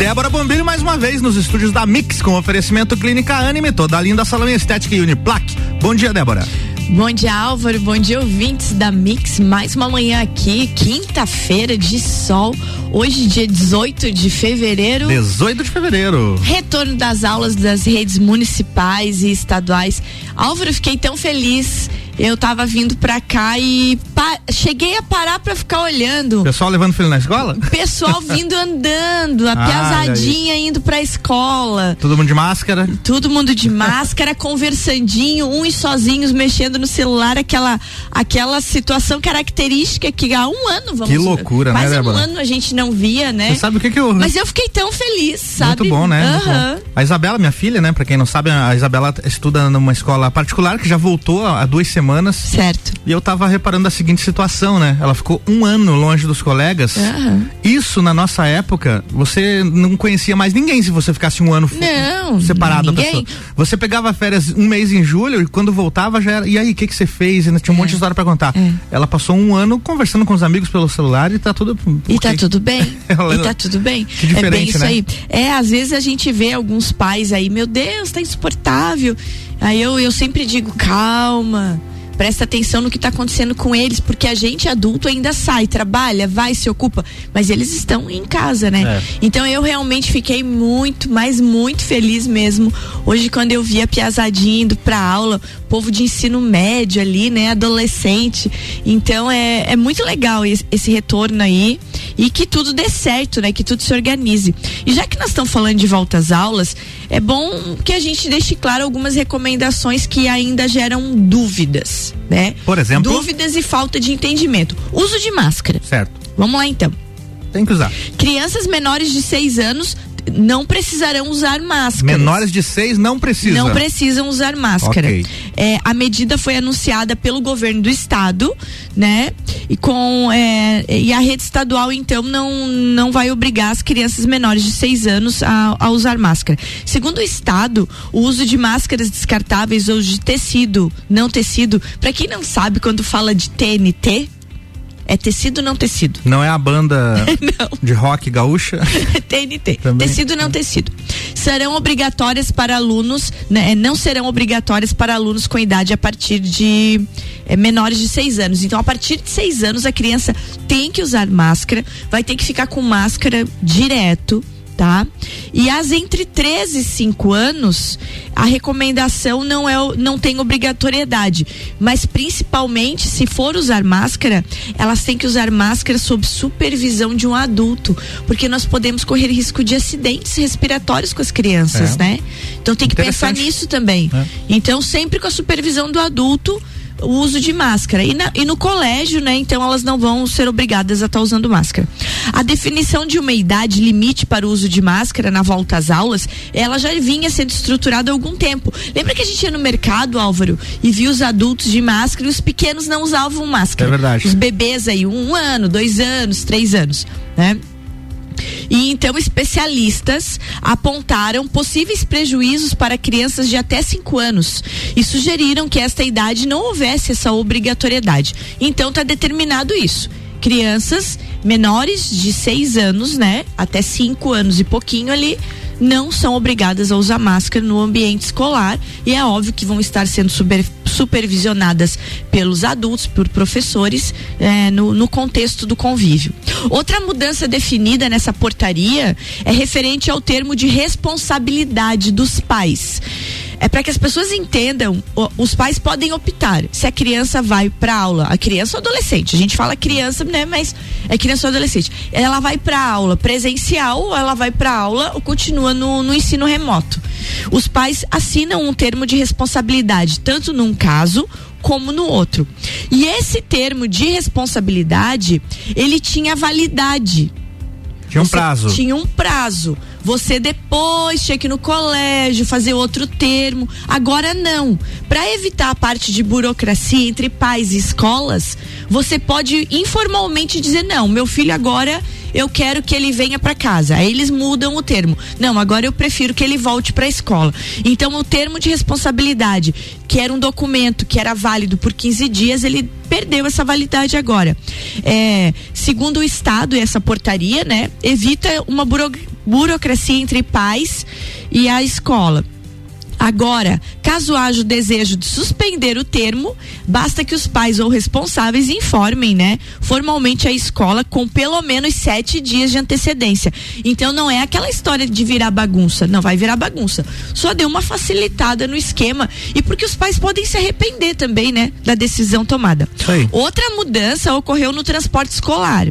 Débora Bombilho mais uma vez nos estúdios da Mix com oferecimento Clínica Anime, toda a linda salão estética e Uniplaque. Bom dia, Débora. Bom dia, Álvaro. Bom dia, ouvintes da Mix. Mais uma manhã aqui, quinta-feira de sol. Hoje, dia 18 de fevereiro. 18 de fevereiro. Retorno das aulas das redes municipais e estaduais. Álvaro, fiquei tão feliz eu tava vindo pra cá e cheguei a parar pra ficar olhando. Pessoal levando filho na escola? Pessoal vindo andando, a ah, piazadinha indo pra escola. Todo mundo de máscara? Todo mundo de máscara, conversandinho, uns sozinhos mexendo no celular, aquela, aquela situação característica que há um ano, vamos Que loucura, né, Débora? um ano a gente não via, né? Você sabe o que que eu... Mas eu fiquei tão feliz, sabe? Muito bom, né? Uhum. Bom. A Isabela, minha filha, né? Pra quem não sabe, a Isabela estuda numa escola particular que já voltou há duas semanas semanas. Certo. E eu tava reparando a seguinte situação, né? Ela ficou um ano longe dos colegas. Uhum. Isso, na nossa época, você não conhecia mais ninguém se você ficasse um ano não, separado ninguém. da pessoa. Você pegava férias um mês em julho e quando voltava já era. E aí, o que, que você fez? E tinha um é. monte de história pra contar. É. Ela passou um ano conversando com os amigos pelo celular e tá tudo. E tá tudo bem. e tá tudo bem. Que diferente, é bem isso né? aí. É, às vezes a gente vê alguns pais aí, meu Deus, tá insuportável. Aí eu, eu sempre digo, calma presta atenção no que está acontecendo com eles, porque a gente adulto ainda sai, trabalha, vai, se ocupa, mas eles estão em casa, né? É. Então eu realmente fiquei muito, mas muito feliz mesmo hoje quando eu vi a piazadinha indo pra aula, povo de ensino médio ali, né? Adolescente. Então é, é muito legal esse, esse retorno aí e que tudo dê certo, né? Que tudo se organize. E já que nós estamos falando de volta às aulas, é bom que a gente deixe claro algumas recomendações que ainda geram dúvidas, né? Por exemplo? Dúvidas e falta de entendimento. Uso de máscara. Certo. Vamos lá então. Tem que usar. Crianças menores de 6 anos não precisarão usar máscara. Menores de seis não precisam. Não precisam usar máscara. Okay. É, a medida foi anunciada pelo governo do estado, né? E com é, e a rede estadual então não não vai obrigar as crianças menores de seis anos a, a usar máscara. Segundo o estado, o uso de máscaras descartáveis ou de tecido, não tecido, para quem não sabe quando fala de TNT é tecido não tecido? Não é a banda de rock gaúcha? TNT. Também. Tecido não tecido. Serão obrigatórias para alunos, né, não serão obrigatórias para alunos com idade a partir de é, menores de seis anos. Então, a partir de seis anos, a criança tem que usar máscara, vai ter que ficar com máscara direto tá? E as entre 13 e 5 anos, a recomendação não é não tem obrigatoriedade, mas principalmente se for usar máscara, elas têm que usar máscara sob supervisão de um adulto, porque nós podemos correr risco de acidentes respiratórios com as crianças, é. né? Então tem que pensar nisso também. É. Então sempre com a supervisão do adulto o uso de máscara. E, na, e no colégio, né? Então elas não vão ser obrigadas a estar tá usando máscara. A definição de uma idade limite para o uso de máscara na volta às aulas, ela já vinha sendo estruturada há algum tempo. Lembra que a gente ia no mercado, Álvaro, e via os adultos de máscara e os pequenos não usavam máscara. É verdade. Os bebês aí, um ano, dois anos, três anos, né? E então especialistas apontaram possíveis prejuízos para crianças de até 5 anos e sugeriram que esta idade não houvesse essa obrigatoriedade. Então está determinado isso. Crianças menores de 6 anos, né, até 5 anos e pouquinho ali, não são obrigadas a usar máscara no ambiente escolar e é óbvio que vão estar sendo super, supervisionadas pelos adultos, por professores, é, no, no contexto do convívio. Outra mudança definida nessa portaria é referente ao termo de responsabilidade dos pais é para que as pessoas entendam, os pais podem optar se a criança vai para aula, a criança ou adolescente. A gente fala criança, né, mas é criança ou adolescente. Ela vai para aula presencial ou ela vai para aula ou continua no, no ensino remoto. Os pais assinam um termo de responsabilidade, tanto num caso como no outro. E esse termo de responsabilidade, ele tinha validade. Tinha um prazo. Tinha um prazo. Você depois tinha que ir no colégio fazer outro termo. Agora não. Para evitar a parte de burocracia entre pais e escolas, você pode informalmente dizer: não, meu filho agora eu quero que ele venha para casa. Aí eles mudam o termo. Não, agora eu prefiro que ele volte para a escola. Então o termo de responsabilidade, que era um documento que era válido por 15 dias, ele perdeu essa validade agora. É, segundo o Estado, essa portaria, né, evita uma burocracia burocracia entre pais e a escola. Agora, caso haja o desejo de suspender o termo, basta que os pais ou responsáveis informem, né, formalmente a escola com pelo menos sete dias de antecedência. Então não é aquela história de virar bagunça, não vai virar bagunça. Só deu uma facilitada no esquema e porque os pais podem se arrepender também, né, da decisão tomada. Outra mudança ocorreu no transporte escolar.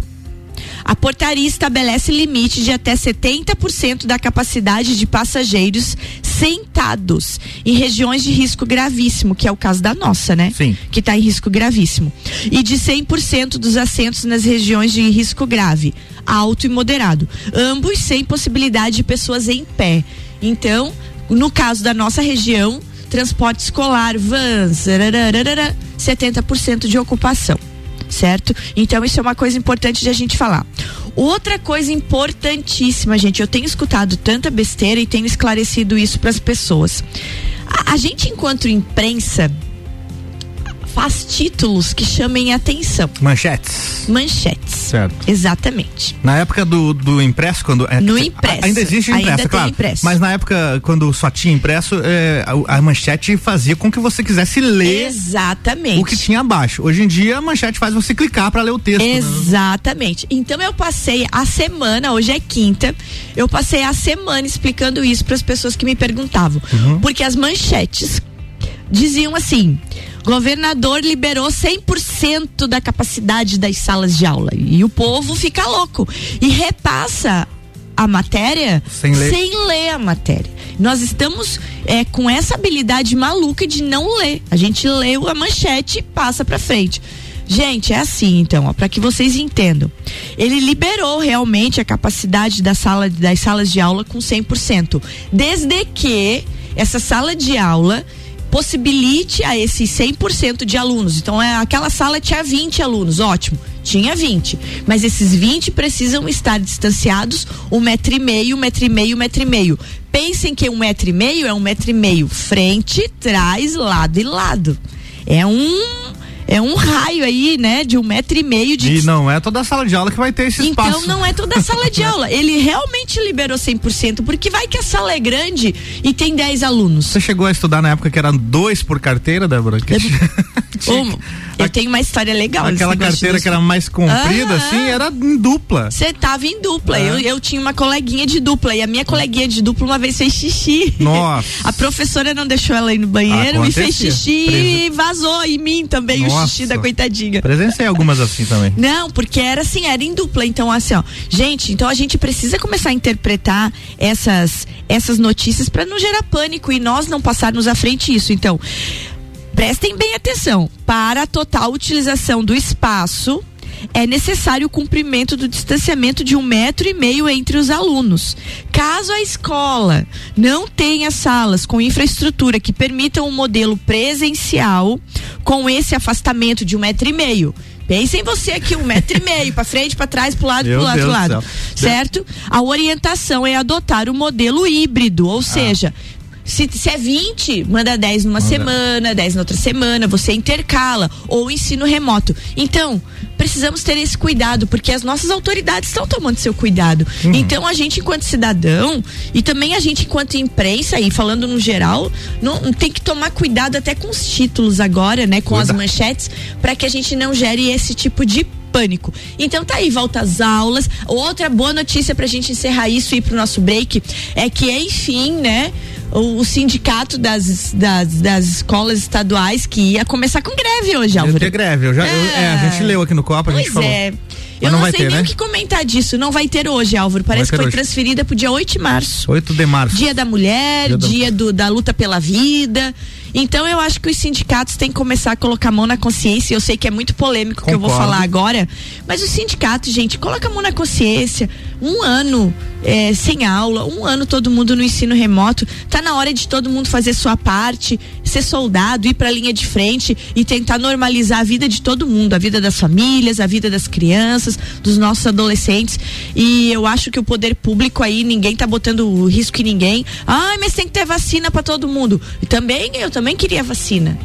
A portaria estabelece limite de até 70% da capacidade de passageiros sentados em regiões de risco gravíssimo, que é o caso da nossa, né? Sim. Que está em risco gravíssimo. E de 100% dos assentos nas regiões de risco grave, alto e moderado. Ambos sem possibilidade de pessoas em pé. Então, no caso da nossa região, transporte escolar, vans, 70% de ocupação certo? Então isso é uma coisa importante de a gente falar. Outra coisa importantíssima, gente, eu tenho escutado tanta besteira e tenho esclarecido isso para as pessoas. A, a gente, enquanto imprensa, faz títulos que chamem atenção. Manchetes. Manchetes. Certo. Exatamente. Na época do, do impresso, quando. É, no impresso. Ainda existe impresso, ainda claro. Impresso. Mas na época, quando só tinha impresso, é, a, a, manchete fazia com que você quisesse ler. Exatamente. O que tinha abaixo. Hoje em dia, a manchete faz você clicar para ler o texto. Né? Exatamente. Né? Então eu passei a semana, hoje é quinta, eu passei a semana explicando isso para as pessoas que me perguntavam. Uhum. Porque as manchetes diziam assim: governador liberou 100% da capacidade das salas de aula. E o povo fica louco. E repassa a matéria sem ler, sem ler a matéria. Nós estamos é, com essa habilidade maluca de não ler. A gente lê a manchete e passa para frente. Gente, é assim então, para que vocês entendam. Ele liberou realmente a capacidade da sala, das salas de aula com 100%, desde que essa sala de aula possibilite a esses 100% de alunos. Então, é, aquela sala tinha 20 alunos, ótimo, tinha 20. Mas esses 20 precisam estar distanciados um metro e meio, um metro e meio, um metro e meio. Pensem que um metro e meio é um metro e meio frente, trás, lado e lado. É um é um raio aí, né, de um metro e meio de. E não é toda a sala de aula que vai ter esse então, espaço. Então não é toda a sala de aula. Ele realmente liberou 100%, porque vai que a sala é grande e tem 10 alunos. Você chegou a estudar na época que eram dois por carteira, Débora? Que... Como? Eu tenho uma história legal. Aquela carteira que era mais comprida, assim, era em dupla. Você tava em dupla. É. Eu, eu tinha uma coleguinha de dupla. E a minha coleguinha de dupla uma vez fez xixi. Nossa. a professora não deixou ela ir no banheiro e fez xixi Presen... e vazou em mim também Nossa. o xixi da coitadinha. Presenciei algumas assim também. Não, porque era assim, era em dupla. Então, assim, ó. Gente, então a gente precisa começar a interpretar essas, essas notícias para não gerar pânico e nós não passarmos à frente isso. Então, Prestem bem atenção. Para a total utilização do espaço, é necessário o cumprimento do distanciamento de um metro e meio entre os alunos. Caso a escola não tenha salas com infraestrutura que permitam um modelo presencial com esse afastamento de um metro e meio, Pense em você aqui, um metro e meio, para frente, para trás, para lado, para outro lado. Certo? A orientação é adotar o modelo híbrido, ou ah. seja, se, se é 20, manda 10 numa manda. semana, 10 na outra semana, você intercala. Ou ensino remoto. Então, precisamos ter esse cuidado, porque as nossas autoridades estão tomando seu cuidado. Uhum. Então, a gente, enquanto cidadão, e também a gente, enquanto imprensa, e falando no geral, não, tem que tomar cuidado até com os títulos agora, né? Com Cuida. as manchetes, para que a gente não gere esse tipo de pânico. Então tá aí, volta às aulas. Outra boa notícia pra gente encerrar isso e ir pro nosso break é que, enfim, né? o, o sindicato das, das, das, escolas estaduais que ia começar com greve hoje, Álvaro. Ia ter greve, eu já, é. Eu, é, a gente leu aqui no Copa, a gente falou. É. eu não, não sei ter, nem né? o que comentar disso. Não vai ter hoje, Álvaro. Parece que foi hoje. transferida pro dia 8 de março. 8 de março. Dia da mulher, dia, dia do, da luta pela vida. Então eu acho que os sindicatos têm que começar a colocar a mão na consciência. Eu sei que é muito polêmico o que eu vou falar agora, mas os sindicatos, gente, coloca a mão na consciência. Um ano é, sem aula, um ano todo mundo no ensino remoto. Tá na hora de todo mundo fazer sua parte, ser soldado, ir para a linha de frente e tentar normalizar a vida de todo mundo, a vida das famílias, a vida das crianças, dos nossos adolescentes. E eu acho que o poder público aí, ninguém tá botando risco em ninguém. Ai, mas tem que ter vacina para todo mundo. E também eu também queria vacina.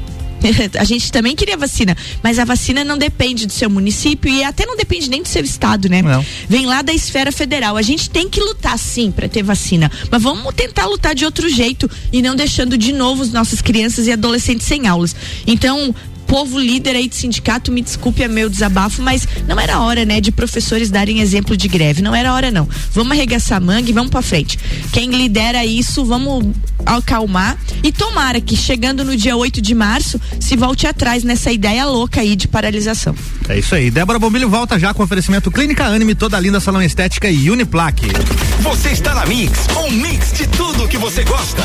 a gente também queria vacina, mas a vacina não depende do seu município e até não depende nem do seu estado, né? Não. Vem lá da esfera federal. A gente tem que lutar sim para ter vacina, mas vamos tentar lutar de outro jeito e não deixando de novo as nossas crianças e adolescentes sem aulas. Então, povo líder aí de sindicato, me desculpe é meu desabafo, mas não era hora, né, de professores darem exemplo de greve. Não era hora, não. Vamos arregaçar mangue e vamos pra frente. Quem lidera isso, vamos acalmar e tomara que chegando no dia 8 de março se volte atrás nessa ideia louca aí de paralisação. É isso aí. Débora Bombilho volta já com oferecimento Clínica Anime, toda linda salão estética e Uniplaque. Você está na Mix, um mix de tudo que você gosta.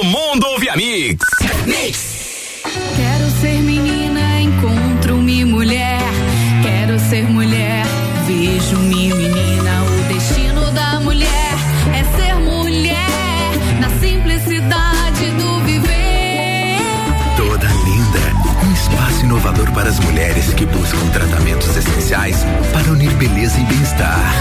Todo mundo ouve a Mix. Mix. Quero ser menina, encontro-me mulher. Quero ser mulher, vejo-me menina. O destino da mulher é ser mulher na simplicidade do viver. Toda linda, um espaço inovador para as mulheres que buscam tratamentos essenciais para unir beleza e bem-estar.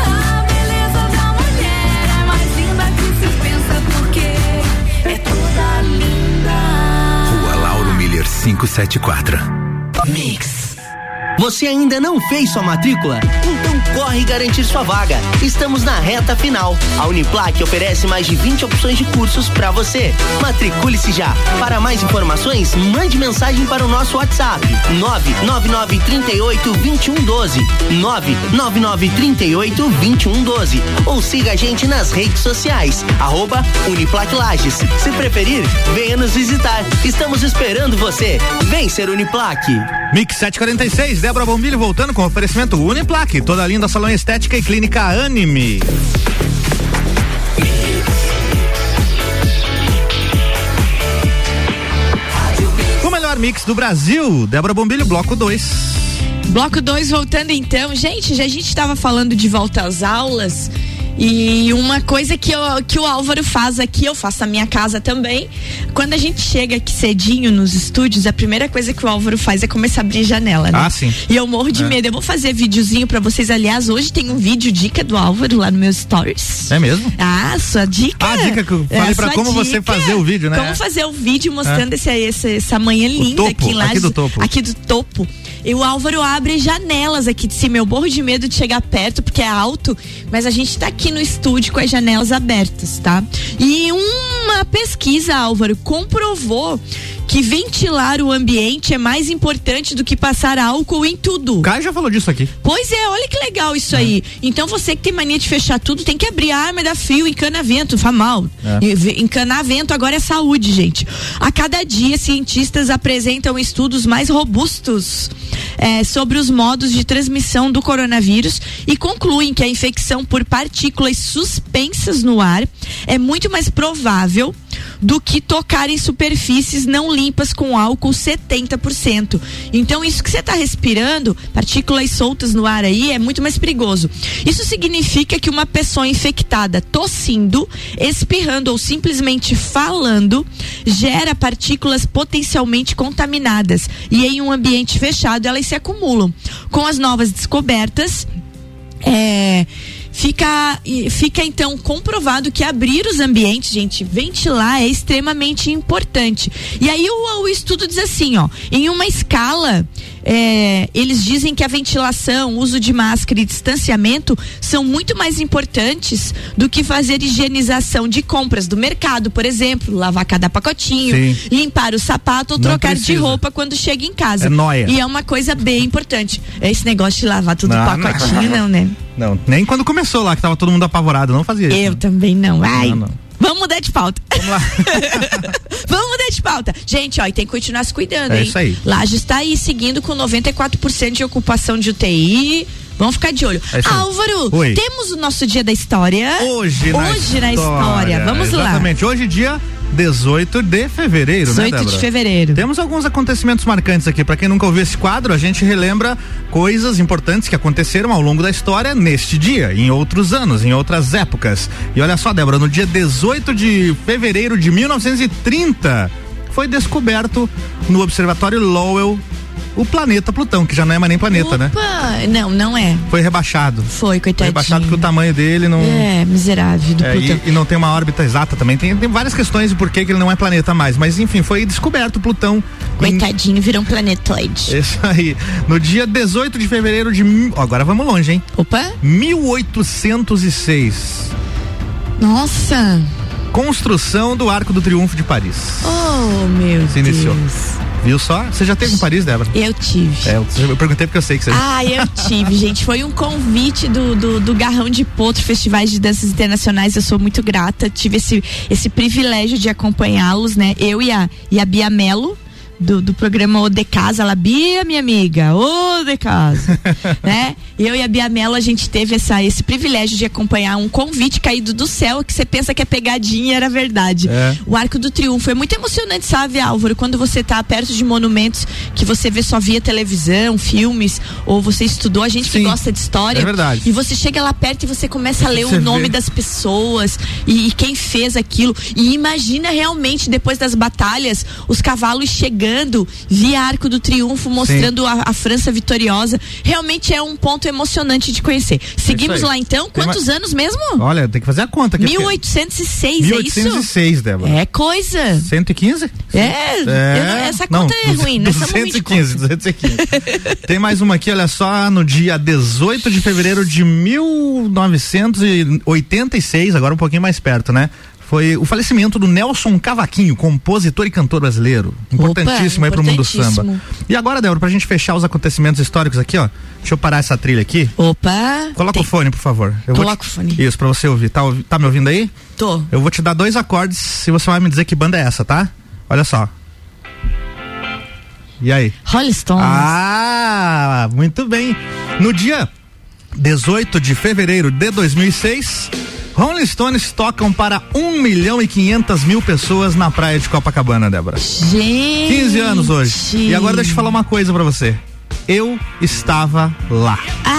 574. Mix. Você ainda não fez sua matrícula? Então corre garantir sua vaga. Estamos na reta final. A Uniplac oferece mais de 20 opções de cursos para você. Matricule-se já. Para mais informações, mande mensagem para o nosso WhatsApp: 99938 2112. 99938 2112. Ou siga a gente nas redes sociais. Arroba Uniplac Lages. Se preferir, venha nos visitar. Estamos esperando você. Vem ser Uniplac. Mix 746, Débora Bombilho voltando com oferecimento Uniplaque, toda linda salão estética e clínica Anime. O melhor mix do Brasil, Débora Bombilho, bloco 2. Bloco 2 voltando então. Gente, já a gente estava falando de volta às aulas. E uma coisa que, eu, que o Álvaro faz aqui, eu faço na minha casa também. Quando a gente chega aqui cedinho nos estúdios, a primeira coisa que o Álvaro faz é começar a abrir janela, né? Ah, sim. E eu morro de é. medo. Eu vou fazer videozinho para vocês. Aliás, hoje tem um vídeo dica do Álvaro lá no meus stories. É mesmo? Ah, sua dica. Ah, a dica que eu falei é, pra como dica, você fazer o vídeo, né? Como fazer o vídeo mostrando é. esse, esse, essa manhã linda topo, aqui lá. Aqui do topo. Aqui do topo. E o Álvaro abre janelas aqui de cima. Eu morro de medo de chegar perto porque é alto, mas a gente tá aqui no estúdio com as janelas abertas, tá? E uma pesquisa, Álvaro, comprovou que ventilar o ambiente é mais importante do que passar álcool em tudo. O Caio já falou disso aqui. Pois é, olha que legal isso é. aí. Então você que tem mania de fechar tudo, tem que abrir a arma da fio, encana vento, faz mal. É. Encanar vento agora é saúde, gente. A cada dia, cientistas apresentam estudos mais robustos é, sobre os modos de transmissão do coronavírus e concluem que a infecção por partículas suspensas no ar é muito mais provável do que tocar em superfícies não limpas com álcool 70%. Então, isso que você está respirando, partículas soltas no ar aí, é muito mais perigoso. Isso significa que uma pessoa infectada tossindo, espirrando ou simplesmente falando gera partículas potencialmente contaminadas e em um ambiente fechado elas se acumulam. Com as novas descobertas, é Fica, fica então comprovado que abrir os ambientes, gente, ventilar é extremamente importante. E aí o, o estudo diz assim, ó, em uma escala é, eles dizem que a ventilação, uso de máscara e distanciamento são muito mais importantes do que fazer higienização de compras do mercado, por exemplo, lavar cada pacotinho, Sim. limpar o sapato ou Não trocar precisa. de roupa quando chega em casa. É nóia. E é uma coisa bem importante. Esse negócio de lavar tudo não, pacotinho, não, não né? Não, nem quando começou lá, que tava todo mundo apavorado, não fazia isso. Eu né? também não. Ai. Não, não. Vamos mudar de pauta. Vamos lá. Vamos mudar de pauta. Gente, ó, e tem que continuar se cuidando, é hein? Isso aí. Laje está aí seguindo com 94% de ocupação de UTI. Vamos ficar de olho. É Álvaro, Oi. temos o nosso dia da história. Hoje, Hoje na, na história. Vamos lá. Exatamente. Hoje, dia 18 de fevereiro, 18 né, Débora? de fevereiro. Temos alguns acontecimentos marcantes aqui. Para quem nunca ouviu esse quadro, a gente relembra coisas importantes que aconteceram ao longo da história neste dia, em outros anos, em outras épocas. E olha só, Débora, no dia 18 de fevereiro de 1930, foi descoberto no Observatório Lowell o planeta Plutão, que já não é mais nem planeta, né? Opa, né? Não, não é. Foi rebaixado. Foi, coitadinho. Foi rebaixado porque o tamanho dele não. É, miserável do é, Plutão. E, e, não tem uma órbita exata também. Tem, tem várias questões de por que ele não é planeta mais. Mas enfim, foi descoberto Plutão. Coitadinho, em... virou um planetoide. Isso aí. No dia 18 de fevereiro de. Agora vamos longe, hein? Opa! 1806. Nossa! Construção do Arco do Triunfo de Paris. Oh, meu Se iniciou. Viu só? Você já teve em Paris, Débora? Eu tive. É, eu perguntei porque eu sei que você. Ah, eu tive, gente. Foi um convite do, do, do Garrão de Potro, Festivais de Danças Internacionais. Eu sou muito grata. Tive esse, esse privilégio de acompanhá-los, né? Eu e a, e a Bia Mello do, do programa O de Casa, ela, Bia, minha amiga, O de Casa, né? Eu e a Bia Mello, a gente teve essa, esse privilégio de acompanhar um convite caído do céu que você pensa que é pegadinha era verdade. É. O Arco do Triunfo é muito emocionante, sabe, Álvaro? Quando você tá perto de monumentos que você vê só via televisão, filmes, ou você estudou, a gente Sim, que gosta de história. É verdade. E você chega lá perto e você começa a ler você o nome vê. das pessoas e, e quem fez aquilo. E imagina realmente, depois das batalhas, os cavalos chegando chegando via Arco do Triunfo, mostrando a, a, França vitoriosa. Realmente é um ponto emocionante de conhecer. É Seguimos é lá então. Quantos uma... anos mesmo? Olha, tem que fazer a conta aqui. 1806, 1806 é isso? 1806, Débora. É coisa. 115? É. é... essa conta não, é ruim, né? 215, 215. tem mais uma aqui, olha só, no dia 18 de fevereiro de 1986, agora um pouquinho mais perto, né? Foi o falecimento do Nelson Cavaquinho, compositor e cantor brasileiro. Importantíssimo Opa, aí pro mundo do samba. E agora, Débora, pra gente fechar os acontecimentos históricos aqui, ó. Deixa eu parar essa trilha aqui. Opa! Coloca tem. o fone, por favor. Eu Coloca te... o fone. Isso, pra você ouvir. Tá, tá me ouvindo aí? Tô. Eu vou te dar dois acordes e você vai me dizer que banda é essa, tá? Olha só. E aí? Rolling Stones. Ah, muito bem. No dia 18 de fevereiro de 2006, Rolling Stones tocam para 1 milhão e 500 mil pessoas na praia de Copacabana, Débora. Gente. 15 anos hoje. E agora deixa eu falar uma coisa para você. Eu estava lá. Ah,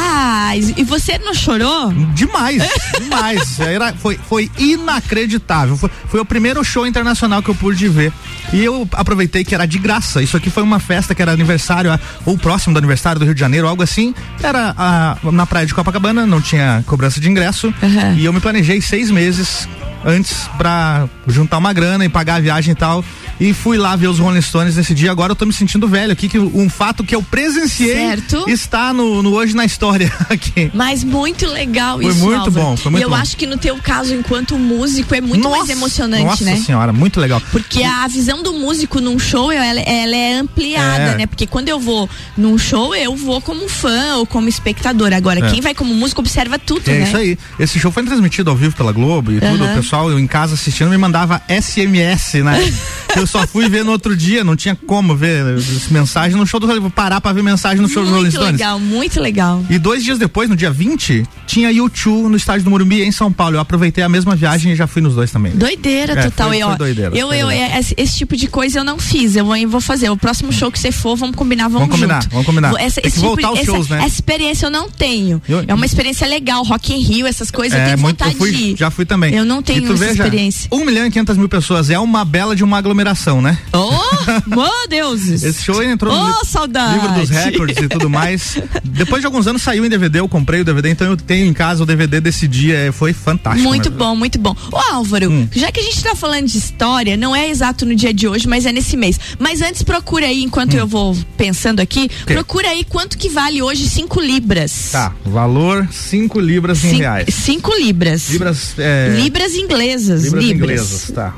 e você não chorou? Demais, demais. Era, foi, foi inacreditável. Foi, foi o primeiro show internacional que eu pude ver. E eu aproveitei que era de graça. Isso aqui foi uma festa que era aniversário, ou próximo do aniversário do Rio de Janeiro, algo assim. Era a, na praia de Copacabana, não tinha cobrança de ingresso. Uhum. E eu me planejei seis meses antes pra juntar uma grana e pagar a viagem e tal. E fui lá ver os Rolling Stones nesse dia. Agora eu tô me sentindo velho aqui, que um fato que eu presenciei certo. está no, no Hoje na História aqui. Mas muito legal foi isso, muito Álvaro. bom, foi muito E eu bom. acho que no teu caso, enquanto músico, é muito nossa, mais emocionante, nossa né? Nossa senhora, muito legal. Porque a visão do músico num show, ela, ela é ampliada, é. né? Porque quando eu vou num show, eu vou como fã ou como espectador. Agora, é. quem vai como músico observa tudo, é né? É isso aí. Esse show foi transmitido ao vivo pela Globo e uhum. tudo. O pessoal em casa assistindo me mandava SMS, né? eu só fui ver no outro dia, não tinha como ver mensagem no show do Rolling. Vou parar pra ver mensagem no show muito do Rolling Stones. Muito legal, muito legal. E dois dias depois, no dia 20, tinha YouTube no estádio do Morumbi em São Paulo. Eu aproveitei a mesma viagem e já fui nos dois também. Doideira é, total. Foi, eu, foi doideira, eu, eu, eu, esse, esse, tipo de coisa eu não fiz. Eu vou, fazer. O próximo show que você for, vamos combinar, vamos, vamos combinar, junto. Vamos combinar. Essa, Tem que voltar tipo, aos essa, shows, né? Essa experiência eu não tenho. Eu, é uma experiência legal. Rock in Rio, essas coisas, é, eu tenho muito, vontade eu fui, de ir. Já fui também. Eu não tenho essa veja, experiência. 1 milhão e 500 mil pessoas é uma bela de uma aglomeração, né? Oh, meu Deus! Esse show entrou oh, no saudade. livro dos recordes e tudo mais. Depois de alguns anos saiu em DVD, eu comprei o DVD, então eu tenho em casa o DVD desse dia, é, foi fantástico. Muito bom, muito bom. Ô Álvaro, hum. já que a gente tá falando de história, não é exato no dia de hoje, mas é nesse mês. Mas antes procura aí, enquanto hum. eu vou pensando aqui, okay. procura aí quanto que vale hoje 5 libras. Tá, valor 5 libras em reais. 5 libras. Libras, é... libras inglesas. Libras, libras. inglesas, tá.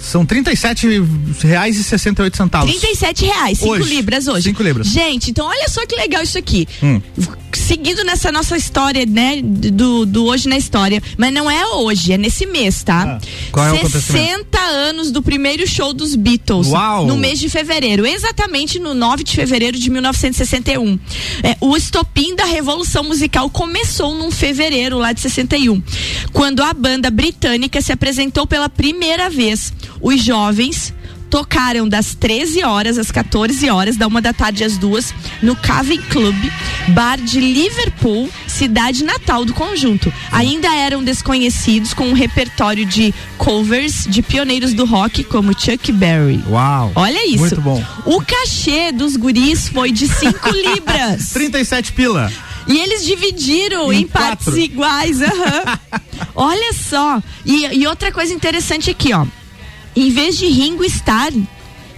São 37 reais e 68 centavos. 37 reais, 5 Hoje. libras hoje. Cinco libras. Gente, então olha só que legal isso aqui. Hum. Seguindo nessa nossa história, né? Do, do hoje na história. Mas não é hoje, é nesse mês, tá? Ah, qual é o acontecimento? 60 anos do primeiro show dos Beatles. Uau! No mês de fevereiro. Exatamente no 9 de fevereiro de 1961. É, o estopim da revolução musical começou num fevereiro lá de 61. Quando a banda britânica se apresentou pela primeira vez. Os jovens tocaram das 13 horas às 14 horas, da uma da tarde às duas, no Cavern Club, bar de Liverpool, cidade natal do conjunto. Ainda eram desconhecidos com um repertório de covers de pioneiros do rock como Chuck Berry. Uau. Olha isso. Muito bom. O cachê dos guris foi de 5 libras. 37 pila. E eles dividiram Em em, partes iguais. aham. Olha só. E, e outra coisa interessante aqui, ó. Em vez de Ringo Starr,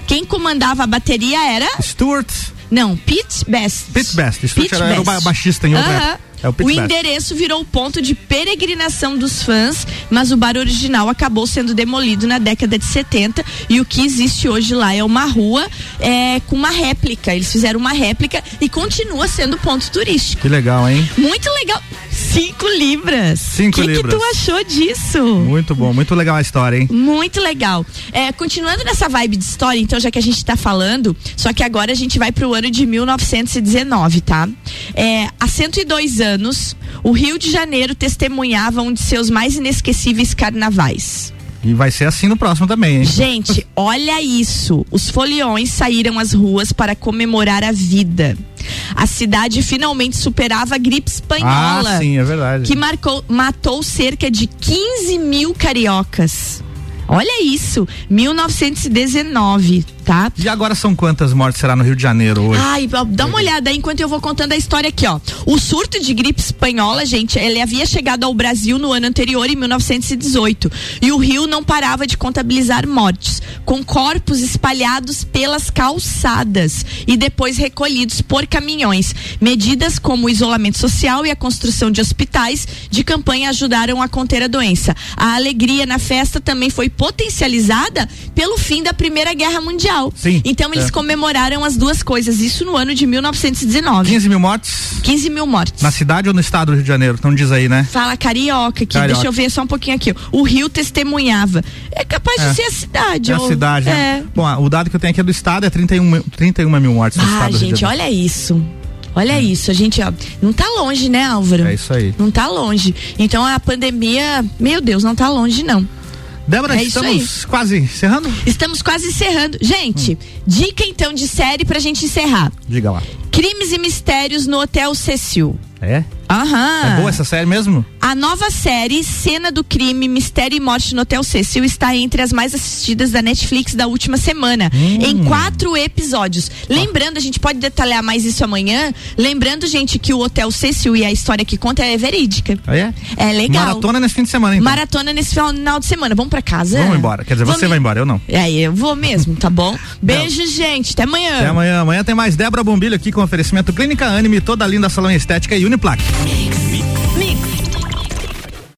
quem comandava a bateria era. Stuart. Não, Pete Best. Pete Best. Stuart Pete era, era o ba- Best. baixista em outra Aham. época. É o Best. endereço virou ponto de peregrinação dos fãs, mas o bar original acabou sendo demolido na década de 70 e o que existe hoje lá é uma rua é, com uma réplica. Eles fizeram uma réplica e continua sendo ponto turístico. Que legal, hein? Muito legal. Cinco libras. Cinco que libras. que tu achou disso? Muito bom, muito legal a história, hein? Muito legal. É, continuando nessa vibe de história, então, já que a gente tá falando, só que agora a gente vai pro ano de 1919, tá? É, há 102 anos, o Rio de Janeiro testemunhava um de seus mais inesquecíveis carnavais. E vai ser assim no próximo também, hein? Gente, olha isso. Os foliões saíram às ruas para comemorar a vida. A cidade finalmente superava a gripe espanhola Ah, sim, é verdade. que marcou, matou cerca de 15 mil cariocas. Olha isso, 1919, tá? E agora são quantas mortes será no Rio de Janeiro hoje? Ai, dá uma olhada aí enquanto eu vou contando a história aqui, ó. O surto de gripe espanhola, gente, ele havia chegado ao Brasil no ano anterior, em 1918. E o Rio não parava de contabilizar mortes, com corpos espalhados pelas calçadas e depois recolhidos por caminhões. Medidas como o isolamento social e a construção de hospitais de campanha ajudaram a conter a doença. A alegria na festa também foi potencializada pelo fim da Primeira Guerra Mundial. Sim, Então eles é. comemoraram as duas coisas, isso no ano de 1919. 15 mil mortes 15 mil mortes. na cidade ou no estado do Rio de Janeiro? Então diz aí, né? Fala carioca aqui, Carioca. deixa eu ver só um pouquinho aqui. O Rio testemunhava. É capaz É. de ser a cidade. É a ó. cidade, É. né? Bom, o dado que eu tenho aqui é do estado é 31, mil- 31 mil mortes no Ah, estado do Rio de gente, Janeiro. olha isso. Olha isso, a gente, ó, não tá longe, né, Álvaro? É isso aí. Não tá longe. Então a pandemia, meu Deus, não tá longe, não. Débora, É estamos quase encerrando? Estamos quase encerrando. Gente, Hum. dica então de série pra gente encerrar. Diga lá. Crimes e Mistérios no Hotel Cecil. É? Aham. É boa essa série mesmo? A nova série Cena do Crime, Mistério e Morte no Hotel Cecil está entre as mais assistidas da Netflix da última semana, Hum. em quatro episódios. Lembrando, a gente pode detalhar mais isso amanhã. Lembrando, gente, que o Hotel Cecil e a história que conta é verídica. Ah, é? É legal. Maratona nesse fim de semana, então. Maratona nesse final de semana. Vamos pra casa? Vamos embora. Quer dizer, você vai embora, eu não. É, eu vou mesmo, tá bom? Beijo, gente. Até amanhã. Até amanhã. Amanhã tem mais Débora Bombilho aqui com oferecimento Clínica Anime, toda linda salão estética e Uniplaque. Mix. Mix.